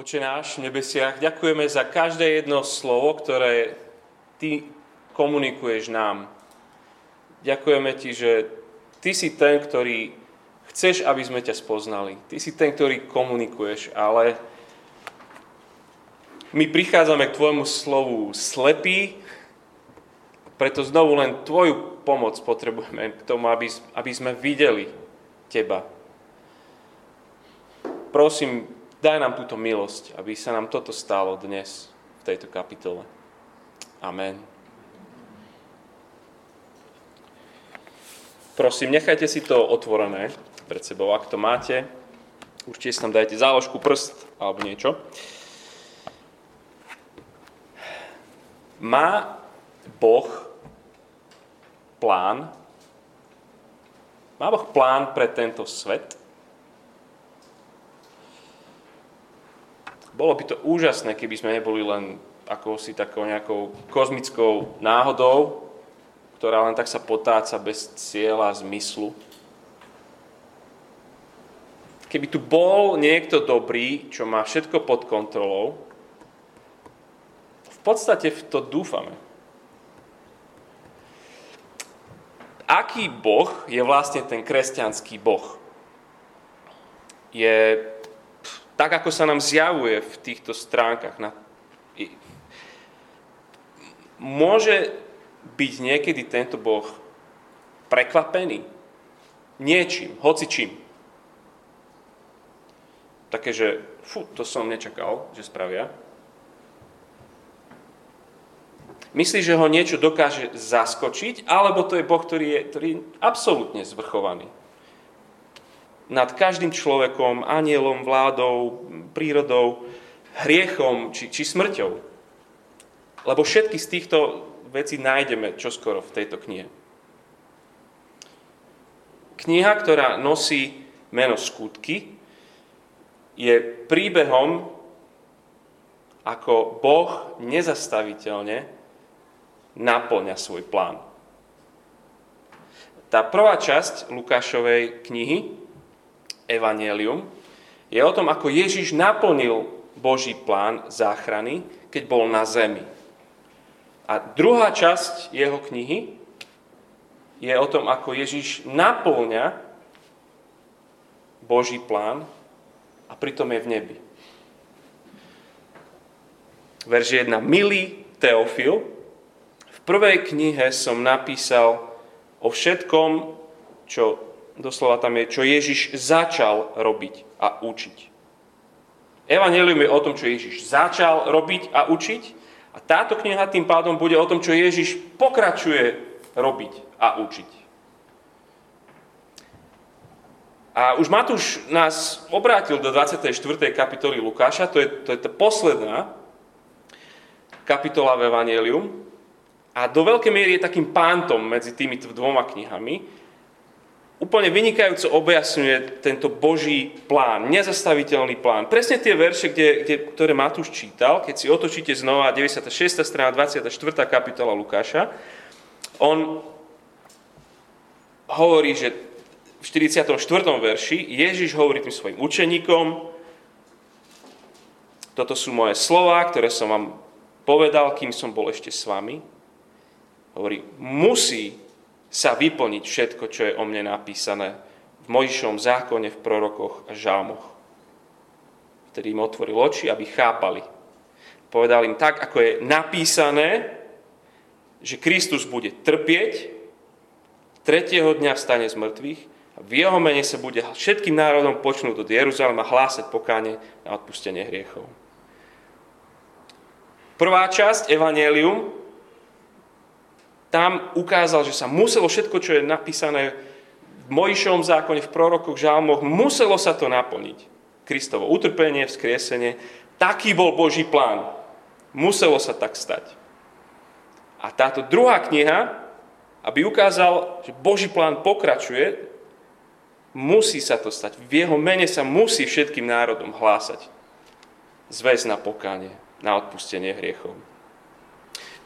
Oče náš v nebesiach, ďakujeme za každé jedno slovo, ktoré Ty komunikuješ nám. Ďakujeme Ti, že Ty si ten, ktorý chceš, aby sme ťa spoznali. Ty si ten, ktorý komunikuješ, ale my prichádzame k Tvojmu slovu slepí, preto znovu len Tvoju pomoc potrebujeme k tomu, aby, aby sme videli Teba. Prosím, daj nám túto milosť, aby sa nám toto stalo dnes v tejto kapitole. Amen. Prosím, nechajte si to otvorené pred sebou, ak to máte. Určite si tam dajte záložku, prst alebo niečo. Má Boh plán? Má Boh plán pre tento svet? Bolo by to úžasné, keby sme neboli len ako si takou nejakou kozmickou náhodou, ktorá len tak sa potáca bez cieľa, zmyslu. Keby tu bol niekto dobrý, čo má všetko pod kontrolou, v podstate v to dúfame. Aký boh je vlastne ten kresťanský boh? Je tak, ako sa nám zjavuje v týchto stránkach. Na... Môže byť niekedy tento Boh prekvapený niečím, hoci čím. Také, že fú, to som nečakal, že spravia. Myslí, že ho niečo dokáže zaskočiť, alebo to je Boh, ktorý je, ktorý je absolútne zvrchovaný. Nad každým človekom, anielom, vládou, prírodou, hriechom či, či smrťou. Lebo všetky z týchto veci nájdeme čoskoro v tejto knihe. Kniha, ktorá nosí meno Skutky, je príbehom, ako Boh nezastaviteľne naplňa svoj plán. Tá prvá časť Lukášovej knihy, Evangelium, je o tom, ako Ježiš naplnil Boží plán záchrany, keď bol na zemi. A druhá časť jeho knihy je o tom, ako Ježiš naplňa Boží plán a pritom je v nebi. Verž 1. Milý Teofil, v prvej knihe som napísal o všetkom, čo doslova tam je, čo Ježiš začal robiť a učiť. Evangelium je o tom, čo Ježiš začal robiť a učiť a táto kniha tým pádom bude o tom, čo Ježiš pokračuje robiť a učiť. A už Matúš nás obrátil do 24. kapitoly Lukáša, to je, to je tá posledná kapitola v Evangelium. A do veľkej miery je takým pántom medzi tými dvoma knihami, úplne vynikajúco objasňuje tento Boží plán, nezastaviteľný plán. Presne tie verše, kde, kde, ktoré Matúš čítal, keď si otočíte znova 96. strana, 24. kapitola Lukáša, on hovorí, že v 44. verši Ježiš hovorí tým svojim učeníkom, toto sú moje slova, ktoré som vám povedal, kým som bol ešte s vami. Hovorí, musí sa vyplniť všetko, čo je o mne napísané v Mojžišovom zákone, v prorokoch a žalmoch. Vtedy im otvoril oči, aby chápali. Povedal im tak, ako je napísané, že Kristus bude trpieť, tretieho dňa vstane z mŕtvych a v jeho mene sa bude všetkým národom počnúť od Jeruzalema hlásať pokáne na odpustenie hriechov. Prvá časť, Evangelium, tam ukázal, že sa muselo všetko, čo je napísané v Mojšovom zákone, v prorokoch, žalmoch, muselo sa to naplniť. Kristovo utrpenie, vzkriesenie, taký bol Boží plán. Muselo sa tak stať. A táto druhá kniha, aby ukázal, že Boží plán pokračuje, musí sa to stať. V jeho mene sa musí všetkým národom hlásať. Zväz na pokánie, na odpustenie hriechov.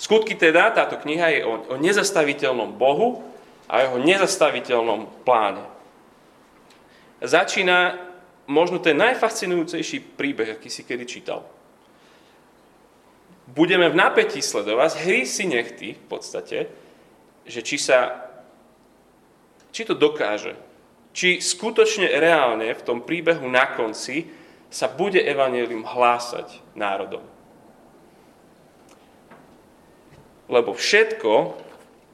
Skutky teda, táto kniha je o, o nezastaviteľnom Bohu a jeho nezastaviteľnom pláne. Začína možno ten najfascinujúcejší príbeh, aký si kedy čítal. Budeme v napätí sledovať, hry si nechty v podstate, že či sa, či to dokáže, či skutočne reálne v tom príbehu na konci sa bude evanelium hlásať národom. Lebo všetko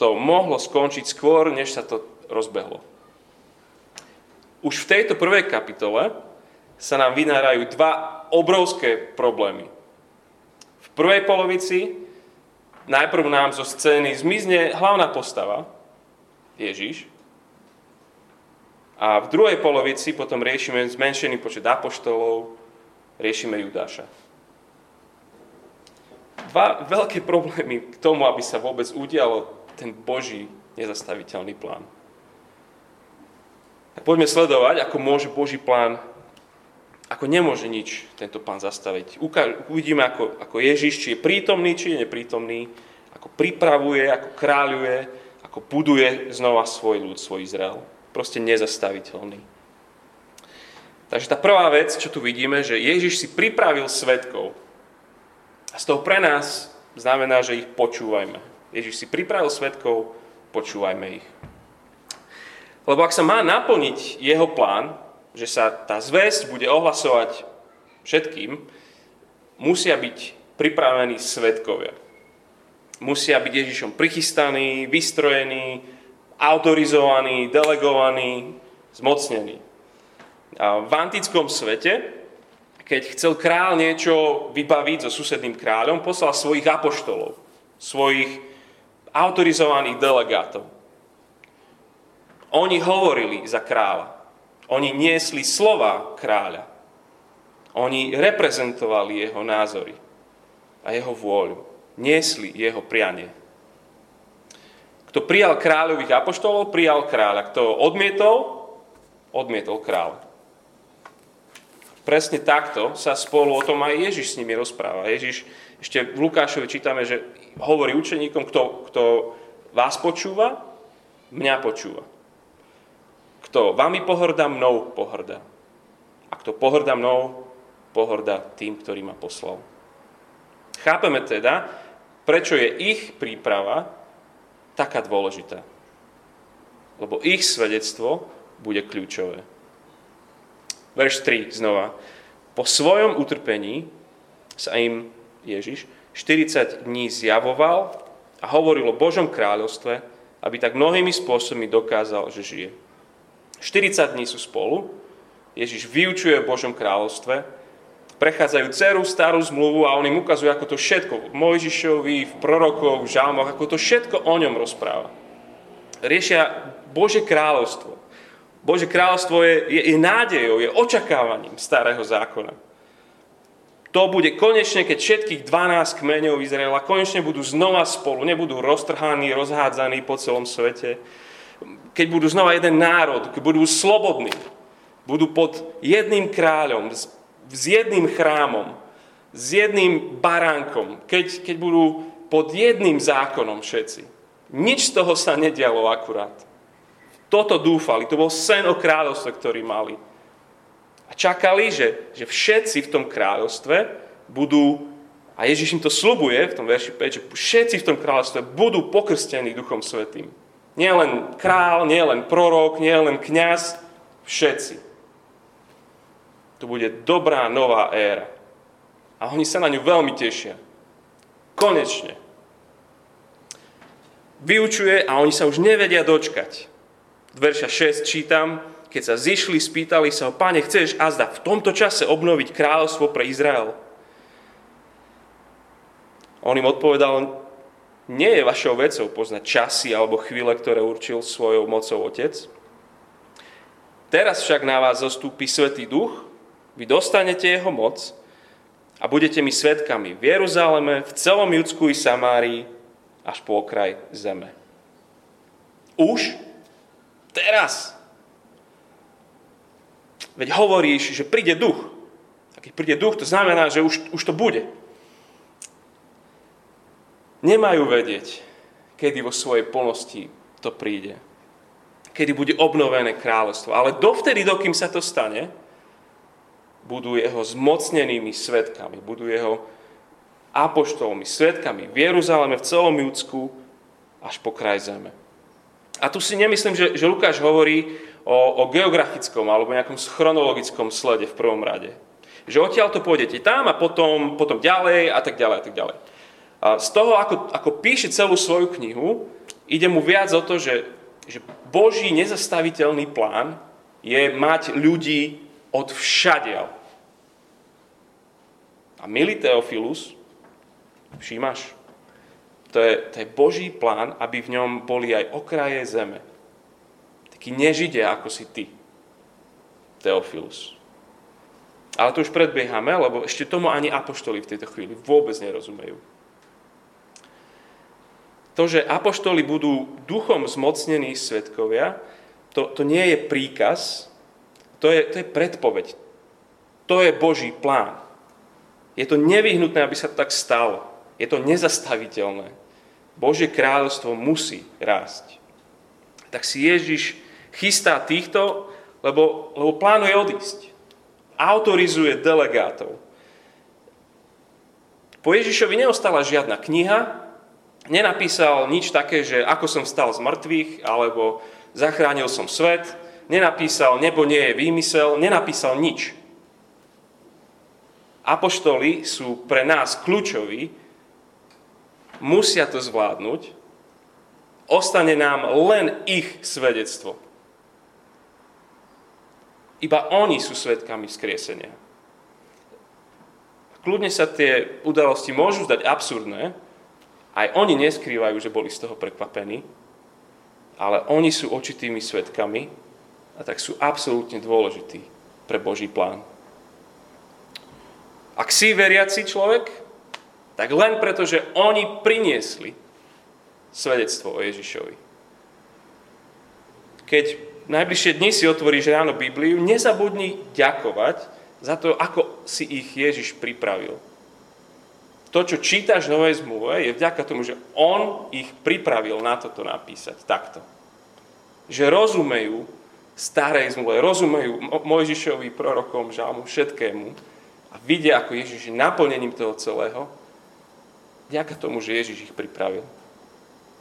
to mohlo skončiť skôr, než sa to rozbehlo. Už v tejto prvej kapitole sa nám vynárajú dva obrovské problémy. V prvej polovici najprv nám zo scény zmizne hlavná postava, Ježiš, a v druhej polovici potom riešime zmenšený počet apoštolov, riešime Judáša. Dva veľké problémy k tomu, aby sa vôbec udialo ten Boží nezastaviteľný plán. Tak poďme sledovať, ako môže Boží plán, ako nemôže nič tento plán zastaviť. Uvidíme, ako, ako Ježiš, či je prítomný, či je neprítomný, ako pripravuje, ako kráľuje, ako buduje znova svoj ľud, svoj Izrael proste nezastaviteľný. Takže tá prvá vec, čo tu vidíme, že Ježiš si pripravil svetkov. A z toho pre nás znamená, že ich počúvajme. Ježiš si pripravil svetkov, počúvajme ich. Lebo ak sa má naplniť jeho plán, že sa tá zväzť bude ohlasovať všetkým, musia byť pripravení svetkovia. Musia byť Ježišom prichystaní, vystrojení, autorizovaný, delegovaný, zmocnený. A v antickom svete, keď chcel král niečo vybaviť so susedným kráľom, poslal svojich apoštolov, svojich autorizovaných delegátov. Oni hovorili za kráľa. Oni niesli slova kráľa. Oni reprezentovali jeho názory a jeho vôľu. Niesli jeho prianie. Kto prijal kráľových apoštolov, prijal kráľa. Kto odmietol, odmietol kráľa. Presne takto sa spolu o tom aj Ježiš s nimi rozpráva. Ježiš, ešte v Lukášovi čítame, že hovorí učeníkom, kto, kto vás počúva, mňa počúva. Kto vami pohrdá, mnou pohrdá. A kto pohrdá mnou, pohrdá tým, ktorý ma poslal. Chápeme teda, prečo je ich príprava taká dôležitá. Lebo ich svedectvo bude kľúčové. Verš 3 znova. Po svojom utrpení sa im Ježiš 40 dní zjavoval a hovoril o Božom kráľovstve, aby tak mnohými spôsobmi dokázal, že žije. 40 dní sú spolu, Ježiš vyučuje o Božom kráľovstve, prechádzajú celú starú zmluvu a on im ukazuje, ako to všetko v Mojžišovi, v prorokoch, v žalmoch, ako to všetko o ňom rozpráva. Riešia Bože kráľovstvo. Bože kráľovstvo je, je, je nádejou, je očakávaním starého zákona. To bude konečne, keď všetkých 12 kmeňov Izraela konečne budú znova spolu, nebudú roztrhaní, rozhádzaní po celom svete. Keď budú znova jeden národ, keď budú slobodní, budú pod jedným kráľom, s jedným chrámom, s jedným baránkom, keď, keď budú pod jedným zákonom všetci. Nič z toho sa nedialo akurát. Toto dúfali, to bol sen o kráľovstve, ktorý mali. A čakali, že, že všetci v tom kráľovstve budú, a Ježiš im to slubuje v tom verši 5, že všetci v tom kráľovstve budú pokrstení Duchom Svetým. Nie len král, nie len prorok, nie len kňaz, všetci. To bude dobrá nová éra. A oni sa na ňu veľmi tešia. Konečne. Vyučuje a oni sa už nevedia dočkať. Verša 6 čítam, keď sa zišli, spýtali sa ho, páne, chceš azda v tomto čase obnoviť kráľovstvo pre Izrael? On im odpovedal, nie je vašou vecou poznať časy alebo chvíle, ktoré určil svojou mocou Otec. Teraz však na vás zostúpi Svetý Duch vy dostanete jeho moc a budete mi svetkami v Jeruzaleme, v celom Judsku i Samárii, až po okraj zeme. Už teraz. Veď hovoríš, že príde duch. A keď príde duch, to znamená, že už, už to bude. Nemajú vedieť, kedy vo svojej plnosti to príde. Kedy bude obnovené kráľovstvo. Ale dovtedy, dokým sa to stane, budú jeho zmocnenými svetkami, budú jeho apoštolmi, svetkami v Jeruzaleme, v celom Judsku, až po kraj zeme. A tu si nemyslím, že, že Lukáš hovorí o, o geografickom alebo nejakom chronologickom slede v prvom rade. Že odtiaľ to pôjdete tam a potom, potom ďalej a tak ďalej a tak ďalej. A z toho, ako, ako píše celú svoju knihu, ide mu viac o to, že, že Boží nezastaviteľný plán je mať ľudí od všadiaľ. A milý Teofilus, všímaš, to je, to je Boží plán, aby v ňom boli aj okraje zeme. Taký nežide, ako si ty, Teofilus. Ale to už predbiehame, lebo ešte tomu ani apoštoli v tejto chvíli vôbec nerozumejú. To, že apoštoli budú duchom zmocnení svetkovia, to, to nie je príkaz, to je, to je predpoveď. To je Boží plán. Je to nevyhnutné, aby sa to tak stalo. Je to nezastaviteľné. Božie kráľovstvo musí rásť. Tak si Ježiš chystá týchto, lebo, lebo plánuje odísť. Autorizuje delegátov. Po Ježišovi neostala žiadna kniha, nenapísal nič také, že ako som vstal z mŕtvych, alebo zachránil som svet, nenapísal, nebo nie je výmysel, nenapísal nič. Apoštoli sú pre nás kľúčoví, musia to zvládnuť, ostane nám len ich svedectvo. Iba oni sú svetkami skriesenia. Kľudne sa tie udalosti môžu zdať absurdné, aj oni neskrývajú, že boli z toho prekvapení, ale oni sú očitými svetkami a tak sú absolútne dôležití pre Boží plán. Ak si veriaci človek, tak len preto, že oni priniesli svedectvo o Ježišovi. Keď najbližšie dni si otvoríš ráno Bibliu, nezabudni ďakovať za to, ako si ich Ježiš pripravil. To, čo čítaš v Novej zmluve, je vďaka tomu, že on ich pripravil na toto napísať takto. Že rozumejú starej zmluve, rozumejú Mojžišovi, prorokom, žalmu, všetkému a vidia, ako Ježiš je naplnením toho celého, vďaka tomu, že Ježiš ich pripravil.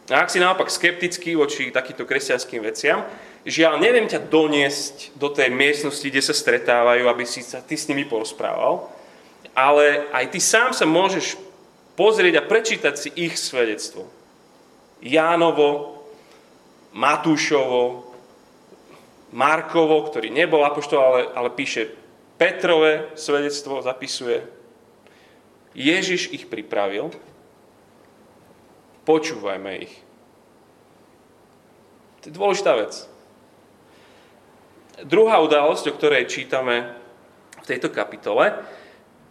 A ak si naopak skeptický voči takýmto kresťanským veciam, žiaľ, neviem ťa doniesť do tej miestnosti, kde sa stretávajú, aby si sa ty s nimi porozprával, ale aj ty sám sa môžeš pozrieť a prečítať si ich svedectvo. Jánovo, Matúšovo, Markovo, ktorý nebol apoštol, ale, ale píše Petrové svedectvo, zapisuje. Ježiš ich pripravil, počúvajme ich. To je dôležitá vec. Druhá udalosť, o ktorej čítame v tejto kapitole,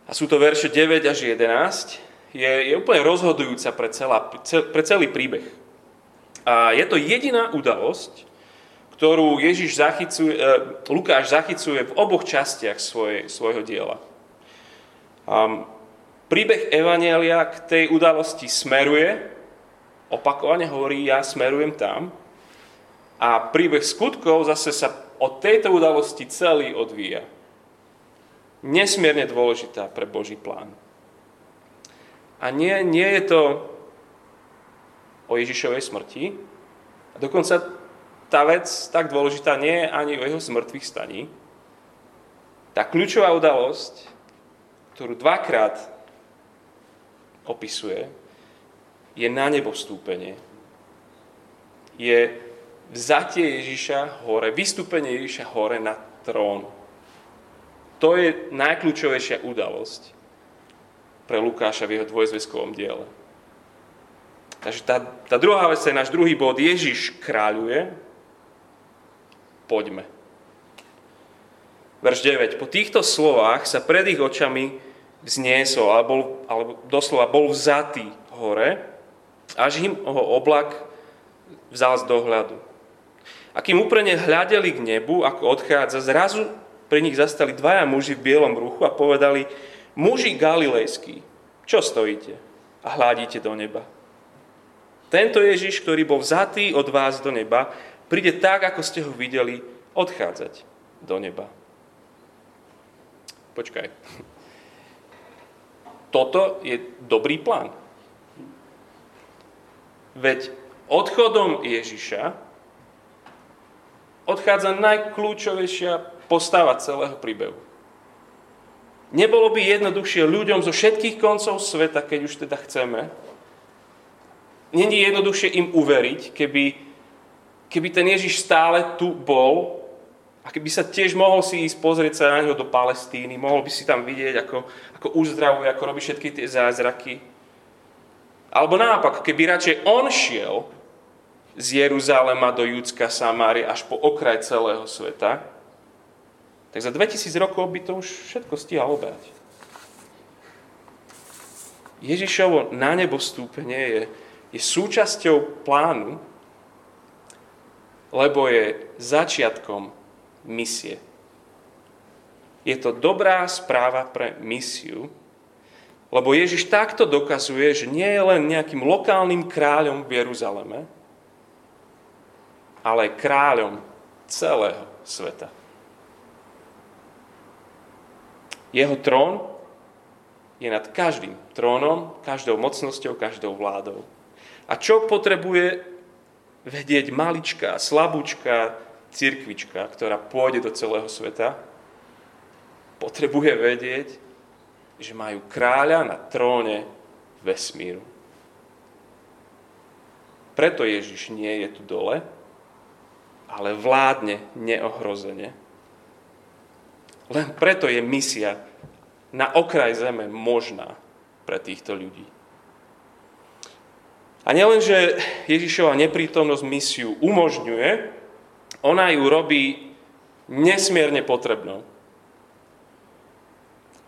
a sú to verše 9 až 11, je, je úplne rozhodujúca pre, celá, pre celý príbeh. A je to jediná udalosť, ktorú Ježiš zachycuje, e, Lukáš zachycuje v oboch častiach svoj, svojho diela. A príbeh Evanielia k tej udalosti smeruje, opakovane hovorí, ja smerujem tam, a príbeh skutkov zase sa od tejto udalosti celý odvíja nesmierne dôležitá pre Boží plán. A nie, nie je to o Ježišovej smrti. A dokonca tá vec tak dôležitá nie je ani o jeho smrtvých staní. Tá kľúčová udalosť, ktorú dvakrát opisuje, je na nebo vstúpenie. Je vzatie Ježiša hore, vystúpenie Ježiša hore na trón. To je najkľúčovejšia udalosť pre Lukáša v jeho dvojzveskovom diele. Takže tá, tá druhá vec je náš druhý bod. Ježiš kráľuje. Poďme. Verš 9. Po týchto slovách sa pred ich očami vzniesol, alebo, alebo doslova bol vzatý hore, až im ho oblak vzal z dohľadu. A kým úprene hľadeli k nebu, ako odchádza, zrazu pri nich zastali dvaja muži v bielom ruchu a povedali, muži galilejskí, čo stojíte a hľadíte do neba? Tento Ježiš, ktorý bol vzatý od vás do neba, príde tak, ako ste ho videli, odchádzať do neba. počkaj. Toto je dobrý plán. Veď odchodom Ježiša odchádza najkľúčovejšia postava celého príbehu. Nebolo by jednoduchšie ľuďom zo všetkých koncov sveta, keď už teda chceme, není jednoduchšie im uveriť, keby, keby ten Ježiš stále tu bol a keby sa tiež mohol si ísť pozrieť sa na neho do Palestíny, mohol by si tam vidieť, ako, ako uzdravuje, ako robí všetky tie zázraky. Alebo naopak, keby radšej on šiel z Jeruzalema do Judska, Samárie až po okraj celého sveta, tak za 2000 rokov by to už všetko stihal obeať. Ježišovo na nebo stúpenie je, je súčasťou plánu, lebo je začiatkom misie. Je to dobrá správa pre misiu, lebo Ježiš takto dokazuje, že nie je len nejakým lokálnym kráľom v Jeruzaleme, ale kráľom celého sveta. Jeho trón je nad každým trónom, každou mocnosťou, každou vládou. A čo potrebuje vedieť maličká, slabúčka cirkvička, ktorá pôjde do celého sveta? Potrebuje vedieť, že majú kráľa na tróne vesmíru. Preto Ježiš nie je tu dole, ale vládne neohrozene len preto je misia na okraj zeme možná pre týchto ľudí. A nielen, že Ježišova neprítomnosť misiu umožňuje, ona ju robí nesmierne potrebnou.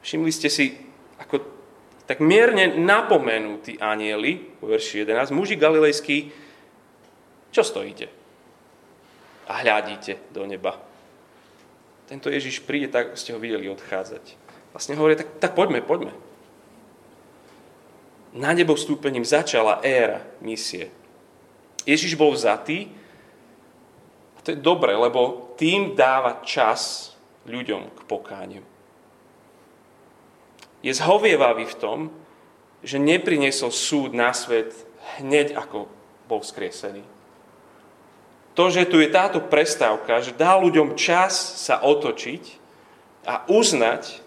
Všimli ste si, ako tak mierne napomenú tí anieli, vo verši 11, muži galilejskí, čo stojíte? A hľadíte do neba tento Ježiš príde, tak ste ho videli odchádzať. Vlastne hovorí, tak, tak poďme, poďme. Na nebo vstúpením začala éra misie. Ježiš bol vzatý a to je dobre, lebo tým dáva čas ľuďom k pokániu. Je zhovievavý v tom, že nepriniesol súd na svet hneď ako bol vzkriesený to, že tu je táto prestávka, že dá ľuďom čas sa otočiť a uznať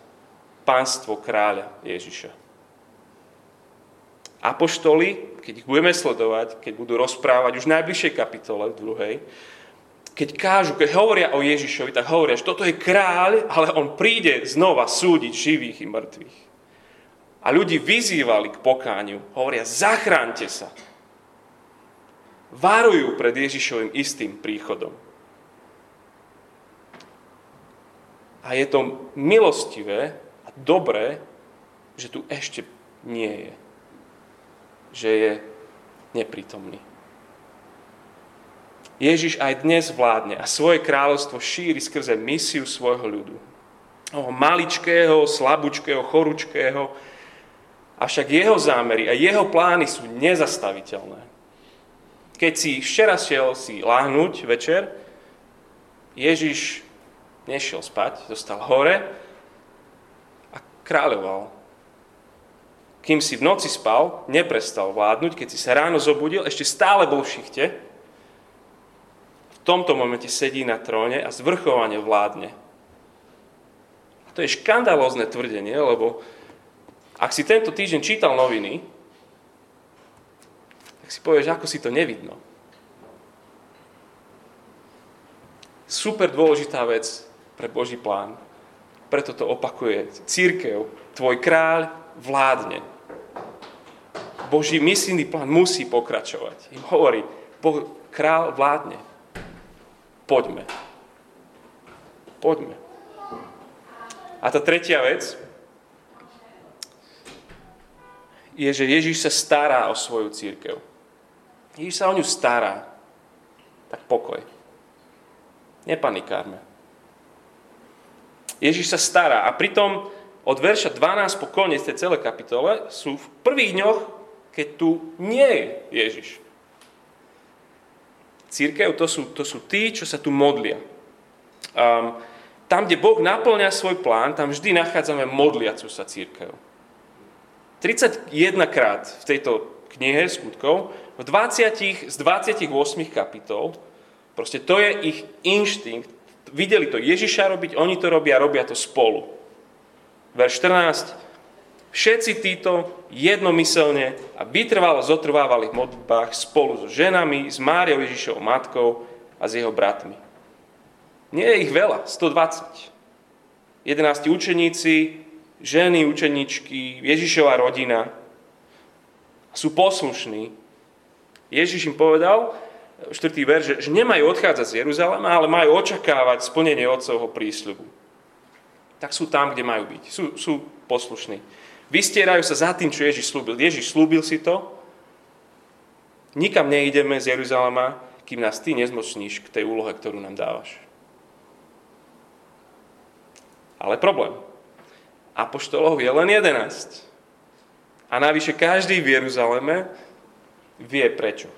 pánstvo kráľa Ježiša. Apoštoli, keď ich budeme sledovať, keď budú rozprávať už v najbližšej kapitole, v druhej, keď kážu, keď hovoria o Ježišovi, tak hovoria, že toto je kráľ, ale on príde znova súdiť živých i mŕtvych. A ľudí vyzývali k pokániu. Hovoria, zachránte sa varujú pred Ježišovým istým príchodom. A je to milostivé a dobré, že tu ešte nie je. Že je neprítomný. Ježiš aj dnes vládne a svoje kráľovstvo šíri skrze misiu svojho ľudu. Oho maličkého, slabúčkého, choručkého, avšak jeho zámery a jeho plány sú nezastaviteľné keď si včera šiel si láhnuť večer, Ježiš nešiel spať, zostal hore a kráľoval. Kým si v noci spal, neprestal vládnuť, keď si sa ráno zobudil, ešte stále bol v šichte, tomto momente sedí na tróne a zvrchovane vládne. A to je škandalózne tvrdenie, lebo ak si tento týždeň čítal noviny, tak si povieš, ako si to nevidno. Super dôležitá vec pre Boží plán. Preto to opakuje. Církev, tvoj kráľ vládne. Boží misijný plán musí pokračovať. Im hovorí, Boh, král vládne. Poďme. Poďme. A tá tretia vec je, že Ježíš sa stará o svoju církev. Ježiš sa o ňu stará. Tak pokoj. Nepanikárme. Ježiš sa stará a pritom od verša 12 po koniec tej celej kapitole sú v prvých dňoch, keď tu nie je Ježiš. Církev to sú, to sú tí, čo sa tu modlia. Um, tam, kde Boh naplňa svoj plán, tam vždy nachádzame modliacu sa církev. 31 krát v tejto knihe skutkov, v 20 z 28 kapitol, proste to je ich inštinkt. Videli to Ježiša robiť, oni to robia, robia to spolu. Verš 14. Všetci títo jednomyselne a vytrvalo zotrvávali v modlitbách spolu so ženami, s Máriou Ježišovou matkou a s jeho bratmi. Nie je ich veľa, 120. 11 učeníci, ženy, učeničky, Ježišova rodina sú poslušní. Ježiš im povedal, 4. verš, že nemajú odchádzať z Jeruzalema, ale majú očakávať splnenie Otcovho prísľubu. Tak sú tam, kde majú byť. Sú, sú poslušní. Vystierajú sa za tým, čo Ježiš slúbil. Ježiš slúbil si to. Nikam neideme z Jeruzalema, kým nás ty nezmocníš k tej úlohe, ktorú nám dávaš. Ale problém. Apoštolov je len 11. A navyše každý v Jeruzaleme vie prečo.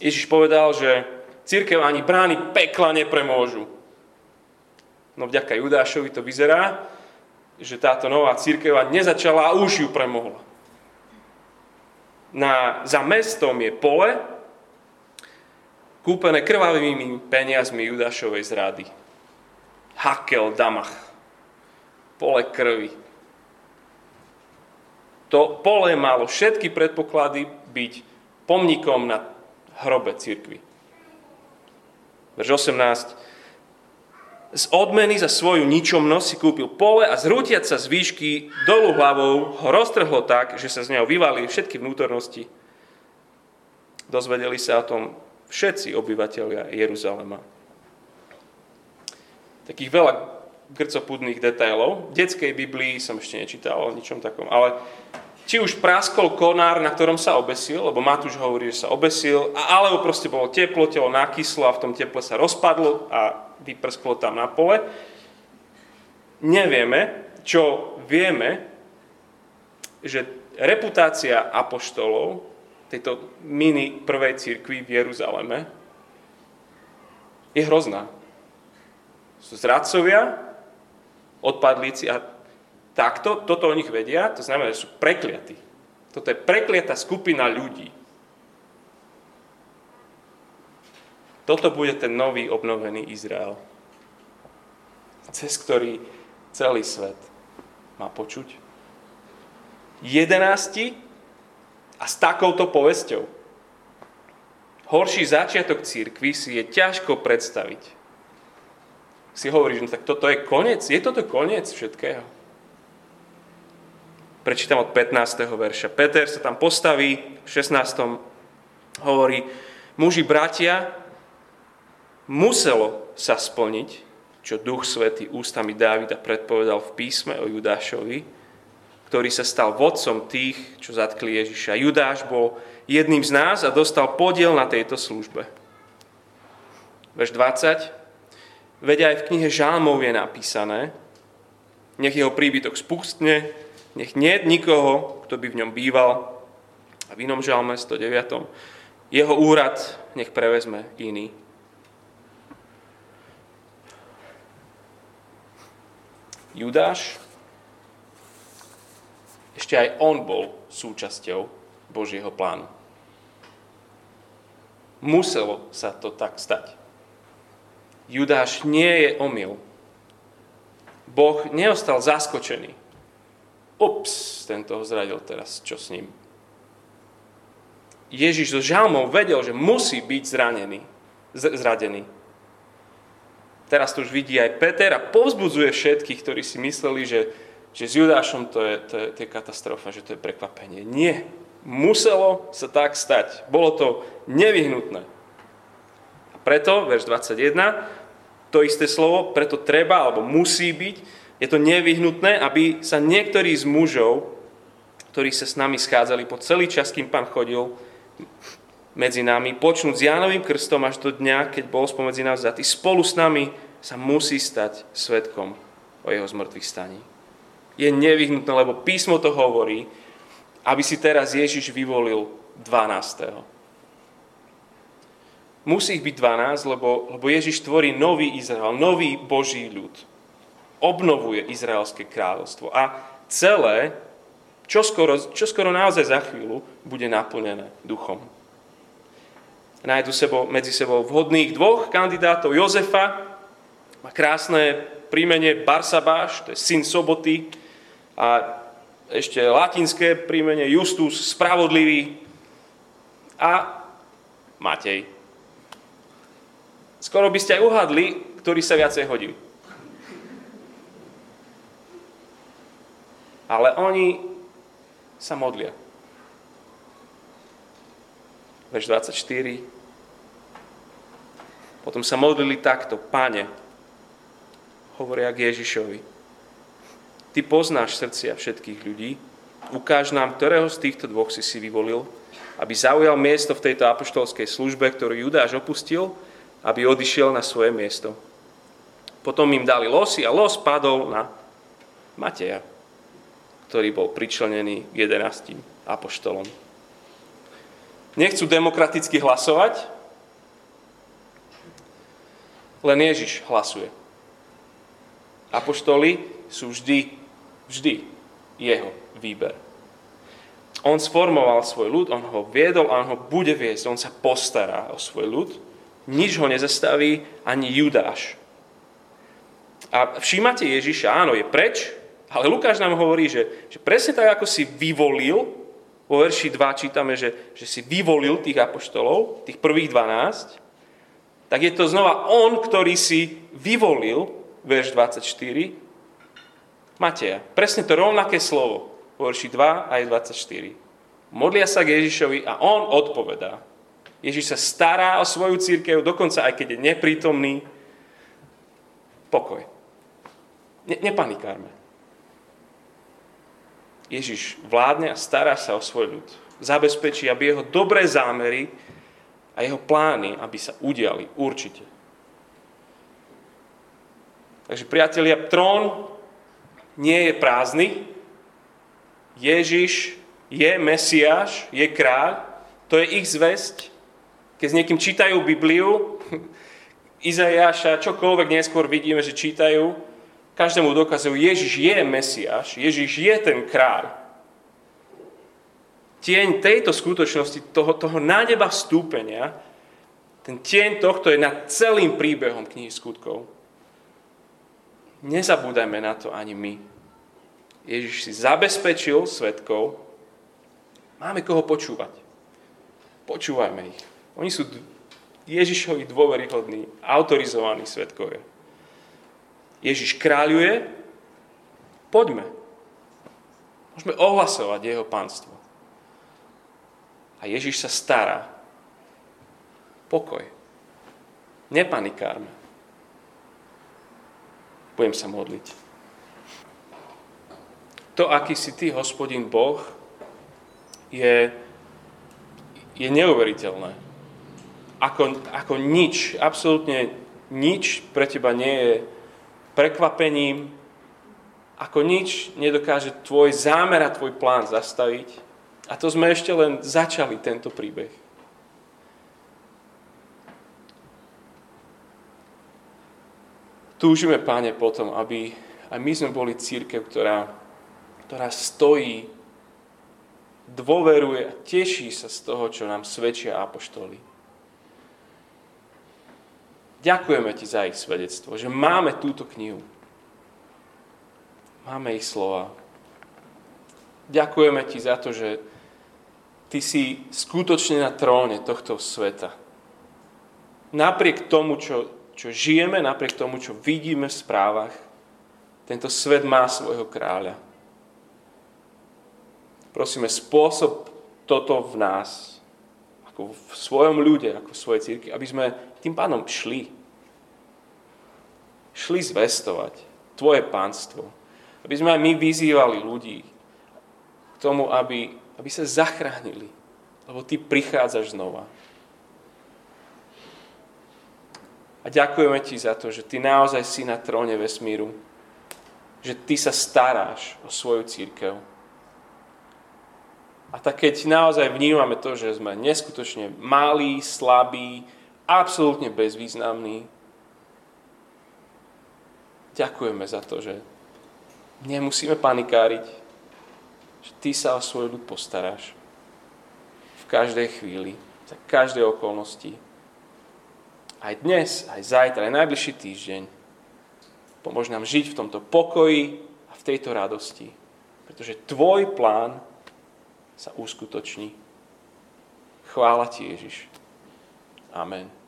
Ježiš povedal, že církev ani brány pekla nepremôžu. No vďaka Judášovi to vyzerá, že táto nová církev nezačala a už ju premohla. Na, za mestom je pole, kúpené krvavými peniazmi Judášovej zrady. Hakel Damach. Pole krvi. To pole malo všetky predpoklady byť pomníkom na hrobe církvy. Verš 18 z odmeny za svoju ničomnosť si kúpil pole a zrútiať sa z výšky dolu hlavou ho roztrhlo tak, že sa z neho vyvalili všetky vnútornosti. Dozvedeli sa o tom všetci obyvateľia Jeruzalema. Takých veľa grcopudných detailov. V detskej Biblii som ešte nečítal o ničom takom, ale či už praskol konár, na ktorom sa obesil, lebo Matúš hovorí, že sa obesil, alebo proste bolo teplo, telo nakyslo a v tom teple sa rozpadlo a vyprsklo tam na pole. Nevieme, čo vieme, že reputácia apoštolov tejto mini prvej cirkvi v Jeruzaleme je hrozná. Sú zradcovia, odpadlíci a takto, toto o nich vedia, to znamená, že sú prekliatí. Toto je prekliatá skupina ľudí. Toto bude ten nový obnovený Izrael, cez ktorý celý svet má počuť. Jedenácti a s takouto povesťou. Horší začiatok církvy si je ťažko predstaviť. Si hovoríš, no tak toto je koniec. Je toto koniec všetkého? Prečítam od 15. verša. Peter sa tam postaví, v 16. hovorí, muži bratia, muselo sa splniť, čo Duch Svetý ústami Dávida predpovedal v písme o Judášovi, ktorý sa stal vodcom tých, čo zatkli Ježiša. Judáš bol jedným z nás a dostal podiel na tejto službe. Verš 20. Veď aj v knihe Žálmov je napísané, nech jeho príbytok spustne, nech nie nikoho, kto by v ňom býval. A v inom žalme 109. Jeho úrad nech prevezme iný. Judáš, ešte aj on bol súčasťou Božieho plánu. Muselo sa to tak stať. Judáš nie je omyl. Boh neostal zaskočený. Ups, tento ho zradil teraz, čo s ním? Ježiš so žalmom vedel, že musí byť zranený, zradený. Teraz to už vidí aj Peter a povzbudzuje všetkých, ktorí si mysleli, že, že s Judášom to je, to, je, to je katastrofa, že to je prekvapenie. Nie. Muselo sa tak stať. Bolo to nevyhnutné. A preto, verš 21, to isté slovo, preto treba, alebo musí byť, je to nevyhnutné, aby sa niektorí z mužov, ktorí sa s nami schádzali po celý čas, kým pán chodil, medzi nami, počnúť s Jánovým krstom až do dňa, keď bol spomedzi nás zatý, spolu s nami sa musí stať svetkom o jeho zmrtvých staní. Je nevyhnutné, lebo písmo to hovorí, aby si teraz Ježiš vyvolil 12. Musí ich byť 12, lebo, lebo Ježiš tvorí nový Izrael, nový Boží ľud. Obnovuje Izraelské kráľovstvo. A celé, čo skoro, čo skoro naozaj za chvíľu, bude naplnené duchom. Nájdu sebo, medzi sebou vhodných dvoch kandidátov. Jozefa, má krásne príjmenie Barsabáš, to je syn Soboty, a ešte latinské príjmenie Justus, spravodlivý, a Matej. Skoro by ste aj uhadli, ktorý sa viacej hodí. Ale oni sa modlia. Verš 24. Potom sa modlili takto. Pane, hovoria k Ježišovi. Ty poznáš srdcia všetkých ľudí. Ukáž nám, ktorého z týchto dvoch si si vyvolil, aby zaujal miesto v tejto apoštolskej službe, ktorú Judáš opustil, aby odišiel na svoje miesto. Potom im dali losy a los padol na Mateja, ktorý bol pričlenený k 11 apoštolom. Nechcú demokraticky hlasovať, len Ježiš hlasuje. Apoštoli sú vždy, vždy jeho výber. On sformoval svoj ľud, on ho viedol a on ho bude viesť, on sa postará o svoj ľud. Nič ho nezastaví ani Judáš. A všímate Ježiša, áno, je preč, ale Lukáš nám hovorí, že, že presne tak, ako si vyvolil, vo verši 2 čítame, že, že si vyvolil tých apoštolov, tých prvých 12, tak je to znova on, ktorý si vyvolil, verš 24, Mateja. Presne to rovnaké slovo vo verši 2 aj 24. Modlia sa k Ježišovi a on odpovedá. Ježiš sa stará o svoju církev, dokonca aj keď je neprítomný. Pokoj. Ne, nepanikárme. Ježiš vládne a stará sa o svoj ľud. Zabezpečí, aby jeho dobré zámery a jeho plány, aby sa udiali určite. Takže priatelia, trón nie je prázdny, Ježiš je Mesiáš, je kráľ, to je ich zväzť. Keď s niekým čítajú Bibliu, Izajaša, čokoľvek neskôr vidíme, že čítajú, každému dokazujú, Ježiš je Mesiáš, Ježiš je ten kráľ. Tieň tejto skutočnosti, toho, toho na neba vstúpenia, ten tieň tohto je nad celým príbehom knihy skutkov. Nezabúdajme na to ani my. Ježiš si zabezpečil svetkov, máme koho počúvať. Počúvajme ich. Oni sú Ježišovi dôveryhodní, autorizovaní svetkovia. Ježiš kráľuje, poďme. Môžeme ohlasovať jeho pánstvo. A Ježiš sa stará. Pokoj. Nepanikárme. Budem sa modliť to, aký si ty, hospodin Boh, je, je neuveriteľné. Ako, ako nič, absolútne nič pre teba nie je prekvapením, ako nič nedokáže tvoj zámer a tvoj plán zastaviť. A to sme ešte len začali tento príbeh. Túžime, páne, potom, aby aj my sme boli církev, ktorá ktorá stojí, dôveruje a teší sa z toho, čo nám svedčia apoštoli. Ďakujeme ti za ich svedectvo, že máme túto knihu. Máme ich slova. Ďakujeme ti za to, že ty si skutočne na tróne tohto sveta. Napriek tomu, čo, čo žijeme, napriek tomu, čo vidíme v správach, tento svet má svojho kráľa. Prosíme, spôsob toto v nás, ako v svojom ľude, ako v svojej círky, aby sme tým pánom šli. Šli zvestovať Tvoje pánstvo. Aby sme aj my vyzývali ľudí k tomu, aby, aby sa zachránili. Lebo Ty prichádzaš znova. A ďakujeme Ti za to, že Ty naozaj si na tróne vesmíru. Že Ty sa staráš o svoju církev a tak keď naozaj vnímame to, že sme neskutočne malí, slabí, absolútne bezvýznamný. Ďakujeme za to, že nemusíme panikáriť, že Ty sa o svoj ľud postaráš v každej chvíli, za každej okolnosti. Aj dnes, aj zajtra, aj najbližší týždeň. Pomôž nám žiť v tomto pokoji a v tejto radosti, pretože Tvoj plán sa uskutoční. Chvála Ti, Ježiš. Amen.